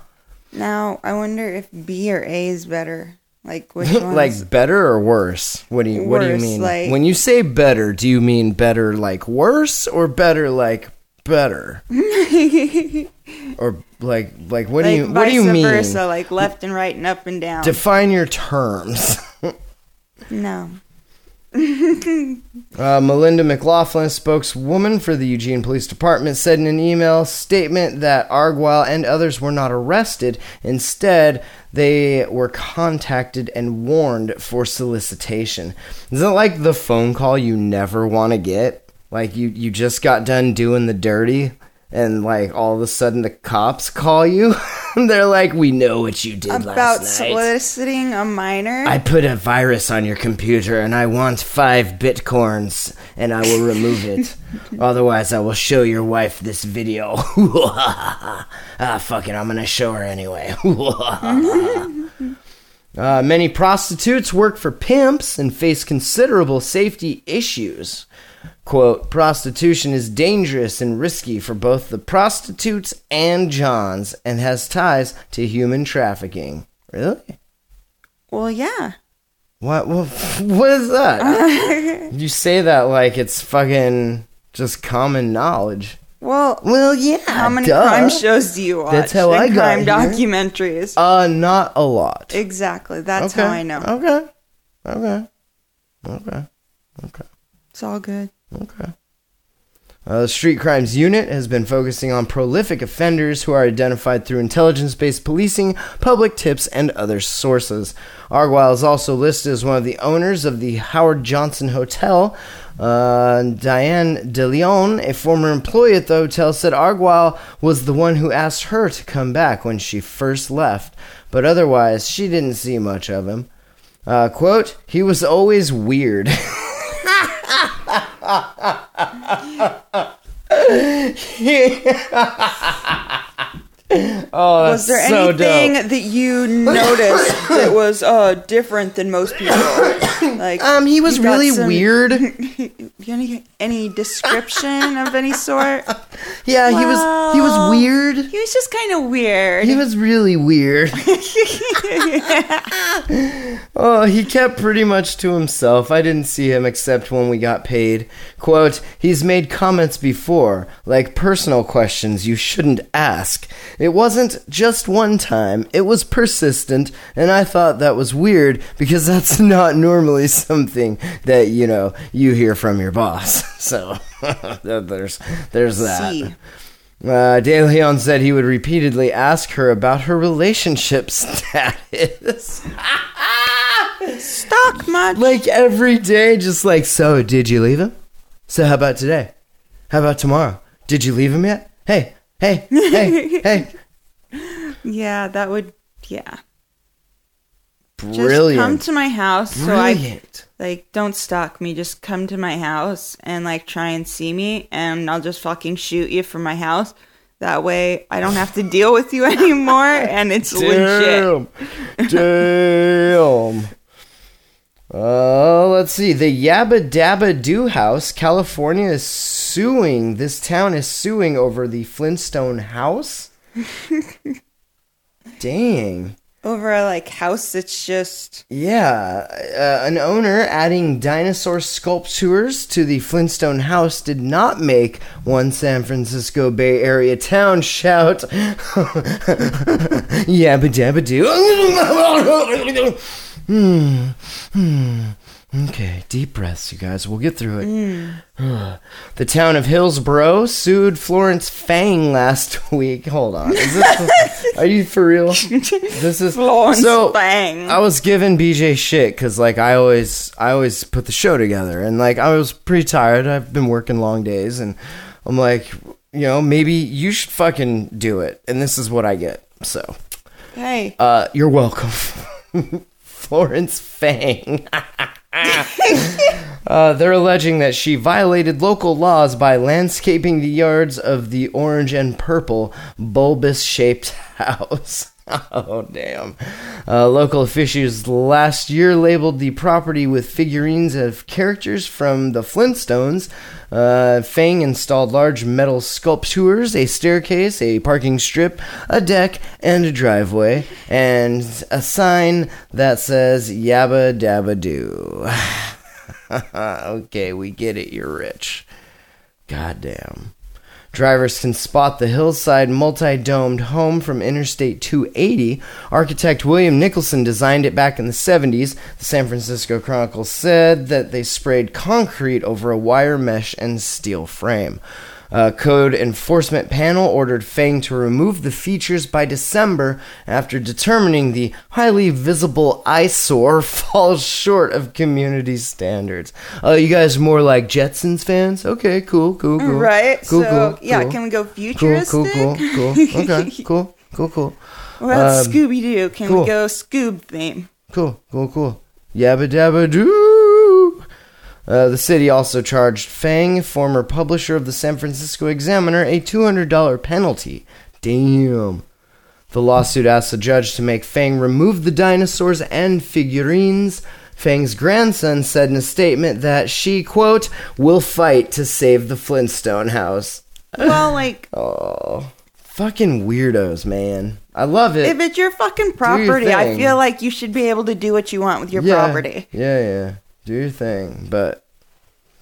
Speaker 1: Now, I wonder if B or A is better. Like which one? (laughs)
Speaker 2: like better or worse? What do you What do you
Speaker 1: Worse,
Speaker 2: mean?
Speaker 1: like-
Speaker 2: when you say better, do you mean better like worse or better like better? (laughs) or like like what do you what
Speaker 1: vice
Speaker 2: do you mean?
Speaker 1: versa, like left and right and up and down.
Speaker 2: Define your terms. (laughs)
Speaker 1: no. (laughs)
Speaker 2: Uh, Melinda McLaughlin, spokeswoman for the Eugene Police Department, said in an email statement that Arguel and others were not arrested. Instead, they were contacted and warned for solicitation. Isn't it like the phone call you never want to get? Like you, you just got done doing the dirty, and like all of a sudden the cops call you. (laughs) They're like, "We know what you did
Speaker 1: About
Speaker 2: last night."
Speaker 1: soliciting a minor.
Speaker 2: I put a virus on your computer and I want five bitcoins and I will remove it. (laughs) Otherwise, I will show your wife this video. (laughs) ah, fuck it, I'm gonna show her anyway. uh, many prostitutes work for pimps and face considerable safety issues. Quote, prostitution is dangerous and risky for both the prostitutes and Johns and has ties to human trafficking. Really?
Speaker 1: well, yeah.
Speaker 2: What? What, (laughs) what is that? (laughs) you say that like it's fucking just common knowledge.
Speaker 1: Well,
Speaker 2: Well, yeah.
Speaker 1: how many
Speaker 2: duh.
Speaker 1: crime shows do you watch?
Speaker 2: That's how I got
Speaker 1: crime documentaries.
Speaker 2: Uh, not a lot.
Speaker 1: exactly. That's
Speaker 2: okay.
Speaker 1: how I know.
Speaker 2: Okay. Okay. Okay. Okay.
Speaker 1: It's all good.
Speaker 2: Okay. Uh, the Street Crimes Unit has been focusing on prolific offenders who are identified through intelligence based policing, public tips, and other sources. Arguile is also listed as one of the owners of the Howard Johnson Hotel. Uh, Diane DeLeon, a former employee at the hotel, said Arguile was the one who asked her to come back when she first left, but otherwise, she didn't see much of him. Uh, quote, he was always weird. (laughs) (laughs) yeah. (laughs) oh,
Speaker 1: Was there
Speaker 2: so
Speaker 1: anything
Speaker 2: dope.
Speaker 1: that you noticed that was uh, different than most people? Like,
Speaker 2: Um, he was really
Speaker 1: some-
Speaker 2: weird. (laughs)
Speaker 1: Any any description of any sort?
Speaker 2: Yeah, he was he was weird.
Speaker 1: He was just kind of weird.
Speaker 2: He was really weird. (laughs) oh, he kept pretty much to himself. I didn't see him except when we got paid. Quote, he's made comments before, like personal questions you shouldn't ask. It wasn't just one time, it was persistent, and I thought that was weird because that's (laughs) not normally something that, you know, you hear from your boss. (laughs) So, (laughs) there's there's that. Uh, De Leon said he would repeatedly ask her about her relationship status.
Speaker 1: Stock much.
Speaker 2: like every day, just like, so did you leave him? So how about today? How about tomorrow? Did you leave him yet? Hey, hey, hey, hey. (laughs)
Speaker 1: yeah, that would. Yeah.
Speaker 2: Brilliant.
Speaker 1: Just come to my house. So I like don't stalk me. Just come to my house and like try and see me, and I'll just fucking shoot you from my house. That way, I don't have to deal with you (laughs) anymore, and it's legit.
Speaker 2: Damn. Uh, let's see. The Yabba Dabba Do House, California, is suing. This town is suing over the Flintstone house. (laughs) Dang.
Speaker 1: Over a like house that's just
Speaker 2: Yeah, uh, an owner adding dinosaur sculptures to the Flintstone house did not make one San Francisco Bay Area town shout, (laughs) "Yabba dabba doo." Hmm, hmm. Okay, deep breaths, you guys. We'll get through it. the town of Hillsborough sued Florence Fang last (laughs) week. Hold on, is this? (laughs) are you for real? This is
Speaker 1: Florence
Speaker 2: so,
Speaker 1: Fang.
Speaker 2: I was giving BJ shit because like I always I always put the show together and like I was pretty tired. I've been working long days and I'm like, you know, maybe you should fucking do it. And this is what I get. So,
Speaker 1: hey.
Speaker 2: uh, you're welcome, (laughs) Florence Fang. (laughs) Uh, they're alleging that she violated local laws by landscaping the yards of the orange and purple bulbous shaped (laughs) house. (laughs) Oh, damn. Uh, local officials last year labeled the property with figurines of characters from the Flintstones. Uh, Fang installed large metal sculptures, a staircase, a parking strip, a deck, and a driveway, and a sign that says Yabba Dabba Doo. (laughs) okay, we get it, you're rich. Goddamn. Drivers can spot the hillside multi domed home from Interstate 280. Architect William Nicholson designed it back in the 70s. The San Francisco Chronicle said that they sprayed concrete over a wire mesh and steel frame. A code enforcement panel ordered Fang to remove the features by December after determining the highly visible eyesore (laughs) falls short of community standards. Uh, you guys more like Jetsons fans? Okay, cool, cool, cool.
Speaker 1: Right.
Speaker 2: Cool,
Speaker 1: so
Speaker 2: cool,
Speaker 1: yeah,
Speaker 2: cool.
Speaker 1: can we go
Speaker 2: Cool,
Speaker 1: futuristic?
Speaker 2: cool, cool, cool. (laughs) Okay, cool, cool, cool.
Speaker 1: What about
Speaker 2: Um,
Speaker 1: Scooby Doo? Can
Speaker 2: cool.
Speaker 1: we go Scoob theme?
Speaker 2: Cool, cool, cool. Yabba dabba doo. Uh, the city also charged Fang, former publisher of the San Francisco Examiner, a $200 penalty. Damn. The lawsuit asked the judge to make Fang remove the dinosaurs and figurines. Fang's grandson said in a statement that she, quote, will fight to save the Flintstone house.
Speaker 1: Well, (laughs) like
Speaker 2: Oh, fucking weirdos, man. I love it.
Speaker 1: if it's your fucking property, I feel like you should be able to do what you want with your
Speaker 2: yeah,
Speaker 1: property.
Speaker 2: Yeah, yeah. Do your thing, but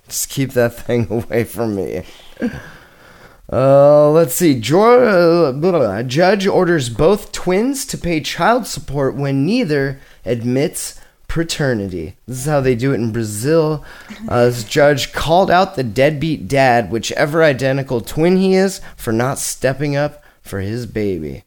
Speaker 2: just keep that (laughs) thing away from me. Uh, let's see. Uh. Judge orders both twins to pay child support when neither admits paternity. This is how they do it in Brazil. Uh, this judge called out the deadbeat dad, whichever identical twin he is, for not stepping up for his baby.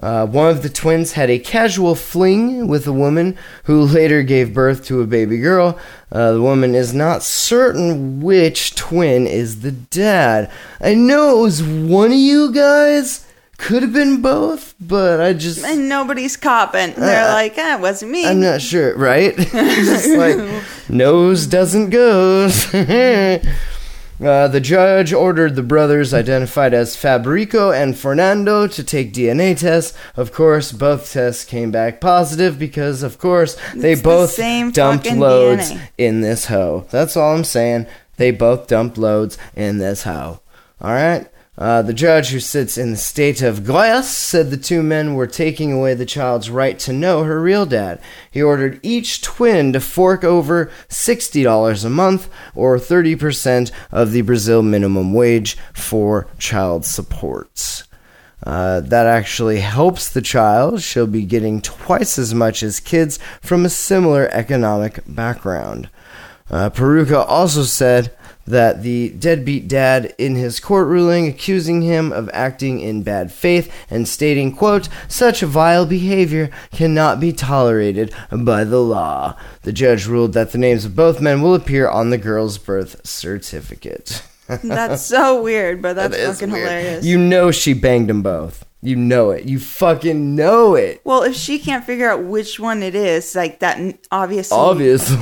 Speaker 2: Uh, one of the twins had a casual fling with a woman who (laughs) later gave birth to a baby girl. Uh, the woman is not certain which twin is the dad. I know it was one of you guys. Could have been both, but I just.
Speaker 1: And nobody's copping. They're
Speaker 2: Uh,
Speaker 1: like, ah, it wasn't me.
Speaker 2: I'm not sure, right? (laughs) just like, (laughs) nose doesn't go. Uh, the judge ordered the brothers identified as Fabrico and Fernando to take DNA tests. Of course, both tests came back positive because, of course, they
Speaker 1: It's the
Speaker 2: both
Speaker 1: same
Speaker 2: dumped loads
Speaker 1: DNA.
Speaker 2: in this hoe. That's all I'm saying. They both dumped loads in this hoe. All right? Uh, the judge, who sits in the state of Goiás, said the two men were taking away the child's right to know her real dad. He ordered each twin to fork over $60 a month, or 30% of the Brazil minimum wage, for child support. Uh, that actually helps the child. She'll be getting twice as much as kids from a similar economic background. Uh, Peruca also said that the deadbeat dad in his court ruling accusing him of acting in bad faith and stating quote such vile behavior cannot be tolerated by the law. The judge ruled that the names of both men will appear on the girl's birth certificate. (laughs)
Speaker 1: That's so weird, but that's
Speaker 2: That
Speaker 1: fucking hilarious.
Speaker 2: you know she banged them both. You know it. You fucking know it.
Speaker 1: Well, if she can't figure out which one it is, like that, obviously,
Speaker 2: obviously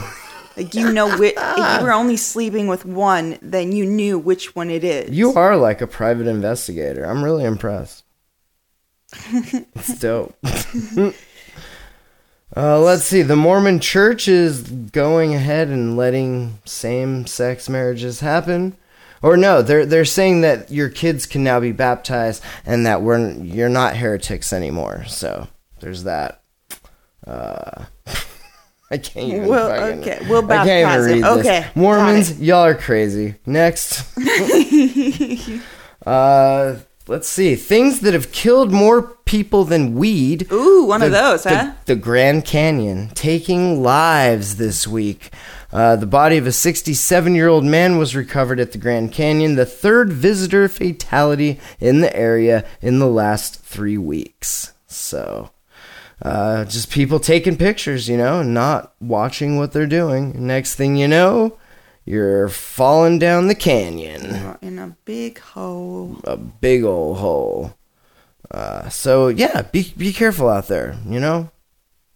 Speaker 1: like you know, whi- (laughs) if you were only sleeping with one, then you knew which one it is.
Speaker 2: You are like a private investigator. I'm really impressed. it's (laughs) dope. (laughs) Uh, let's see. The Mormon Church is going ahead and letting same-sex marriages happen, or no, they're they're saying that your kids can now be baptized and that we're you're not heretics anymore. So there's that. Uh, I can't even.
Speaker 1: Well,
Speaker 2: fucking-
Speaker 1: okay, we'll
Speaker 2: I can't even read
Speaker 1: Okay,
Speaker 2: this. Mormons,
Speaker 1: got
Speaker 2: y'all are crazy. Next. (laughs) uh, let's see. Things that have killed more people than weed.
Speaker 1: Ooh, one of those,
Speaker 2: the,
Speaker 1: huh?
Speaker 2: The Grand Canyon taking lives this week. Uh, the body of a 67 year old man was recovered at the Grand Canyon, the third visitor fatality in the area in the last three weeks. So, uh, just people taking pictures, you know, and not watching what they're doing. Next thing you know, you're falling down the canyon
Speaker 1: In a big hole.
Speaker 2: a big old hole. Uh, so yeah, be be careful out there. You know,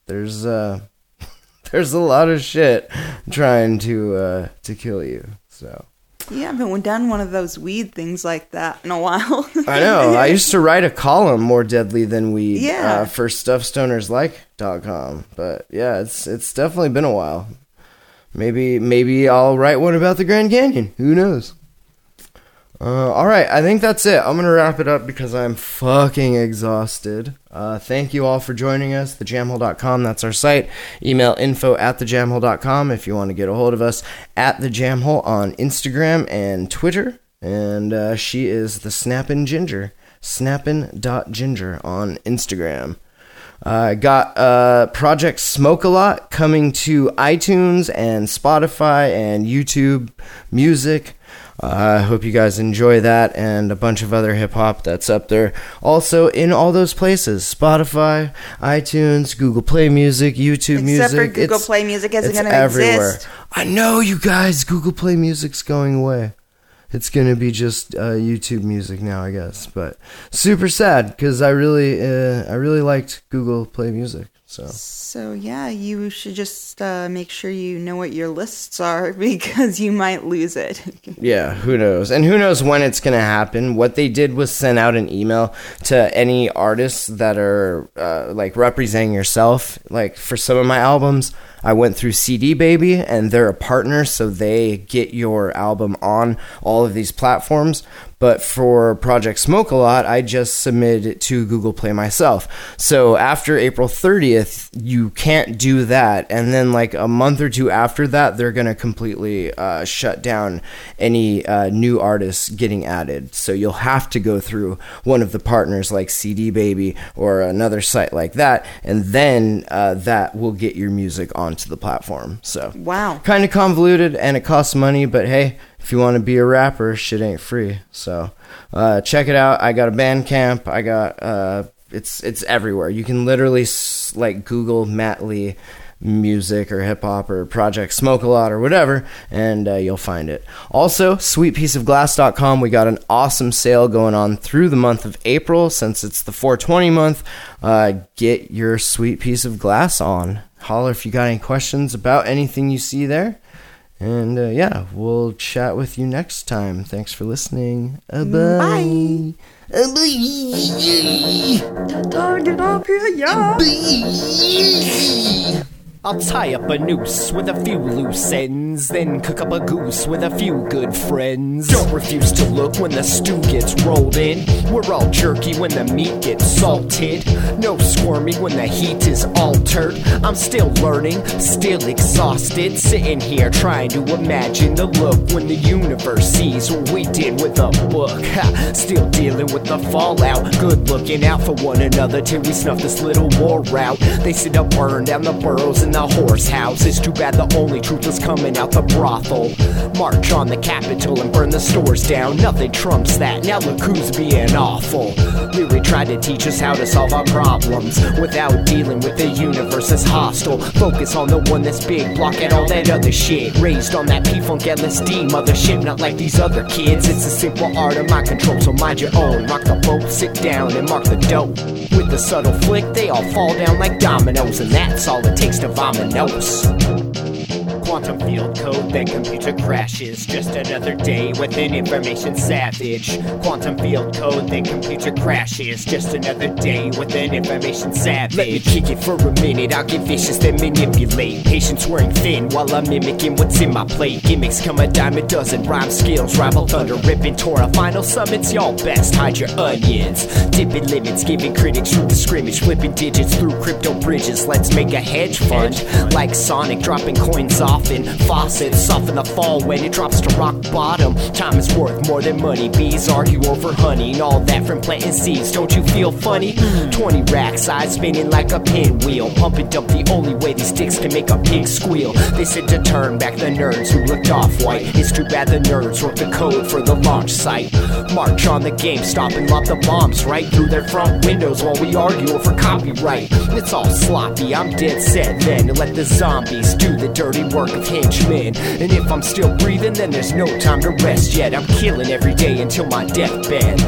Speaker 2: there's uh, (laughs) there's a lot of shit trying to uh, to kill you. So
Speaker 1: You haven't done one of those weed things like that in a while. (laughs)
Speaker 2: I know. I used to write a column more deadly than weed
Speaker 1: Yeah.
Speaker 2: uh, for stuffstonerslike.com. But yeah, it's it's definitely been a while. Maybe maybe I'll write one about the Grand Canyon. Who knows? Uh, all right, I think that's it. I'm gonna wrap it up because I'm fucking exhausted. Uh, thank you all for joining us. Thejamhole.com, that's our site. Email info at thejamhole.com if you want to get a hold of us. At thejamhole on Instagram and Twitter. And uh, she is the Snappin' Ginger. Snappin.ginger on Instagram. Uh, got uh, Project Smoke a Lot coming to iTunes and Spotify and YouTube Music. Uh, I hope you guys enjoy that and a bunch of other hip hop that's up there. Also, in all those places Spotify, iTunes, Google Play Music, YouTube
Speaker 1: Except
Speaker 2: Music.
Speaker 1: for Google
Speaker 2: it's-
Speaker 1: Play Music isn't gonna
Speaker 2: everywhere.
Speaker 1: exist.
Speaker 2: I know, you guys. Google Play Music's going away. It's gonna be just uh, YouTube Music now, I guess. But super sad because I really, uh, I really liked Google Play Music. So
Speaker 1: So yeah, you should just uh, make sure you know what your lists are (laughs) because you might lose it. (laughs)
Speaker 2: yeah, who knows? And who knows when it's gonna happen? What they did was send out an email to any artists that are uh, like representing yourself. Like for some of my albums, I went through CD Baby, and they're a partner, so they get your album on all of these platforms. But for Project Smoke a Lot, I just submitted it to Google Play myself. So after April 30th, you can't do that. And then, like a month or two after that, they're going to completely uh, shut down any uh, new artists getting added. So you'll have to go through one of the partners like CD Baby or another site like that. And then uh, that will get your music onto the platform. So
Speaker 1: Wow.
Speaker 2: kind of convoluted and it costs money but hey if you want to be a rapper shit ain't free. So uh, check it out. I got a bandcamp. I got uh, it's it's everywhere. You can literally like google matt lee music or hip hop or project smoke a lot or whatever and uh, you'll find it. Also sweetpieceofglass.com we got an awesome sale going on through the month of april. Since it's the 420 month uh, get your sweet piece of glass on. Holler if you got any questions about anything you see there and uh, yeah, we'll chat with you next time. Thanks for listening. Uh, bye. Uh, bye.
Speaker 5: I'll tie up a noose with a few loose ends, then cook up a goose with a few good friends. Don't refuse to look when the stew gets rolled in. We're all jerky when the meat gets salted. No squirming when the heat is altered. I'm still learning, still exhausted. Sitting here trying to imagine the look when the universe sees what we did with a book. Ha, still dealing with the fallout. Good looking out for one another till we snuff this little war out. They sit up, burn down the burrows and the horse house. It's too bad the only truth is coming out the brothel. March on the Capitol and burn the stores down. Nothing trumps that. Now look who's being awful. Leary tried to teach us how to solve our problems without dealing with the universe as hostile. Focus on the one that's big, block out all that other shit. Raised on that P-Funk LSD mothership, not like these other kids. It's a simple art of my control, so mind your own. Rock the boat, sit down and mark the dope. With a subtle flick, they all fall down like dominoes, and that's all it takes to vominos. Quantum field code, then computer crashes. Just another day with an information savage. Quantum field code, then computer crashes. Just another day with an information savage. Let me kick it for a minute, I'll get vicious, then manipulate. Patience wearing thin while I'm mimicking what's in my plate. Gimmicks come a dime a dozen, rhyme skills rival thunder, ripping Torah. Final summits, y'all best hide your onions. Dipping limits, giving critics truth to scrimmage, flipping digits through crypto bridges. Let's make a hedge fund. Like Sonic, dropping coins off in faucets. Soften the fall when it drops to rock bottom. Time is worth more than money. Bees argue over honey and all that from planting seeds. Don't you feel funny? 20 racks, eyes spinning like a pinwheel. Pumping dump the only way these dicks can make a pig squeal. They said to turn back the nerds who looked off white. It's too bad the nerds wrote the code for the launch site. March on the game, stop and lob the bombs right through their front windows while we argue over copyright. It's all sloppy, I'm dead set then. to Let the zombies do the dirty work of henchmen. And if I'm still breathing, then there's no time to rest yet. I'm killing every day until my deathbed.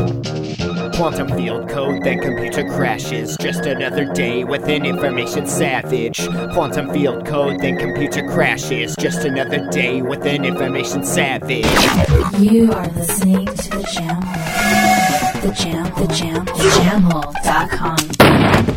Speaker 5: Quantum field code, then computer crashes. Just another day with an information savage. Quantum field code, then computer crashes. Just another day with an information savage.
Speaker 4: You are listening to the Jam. The Jam, the Jam, the Jamhole.com.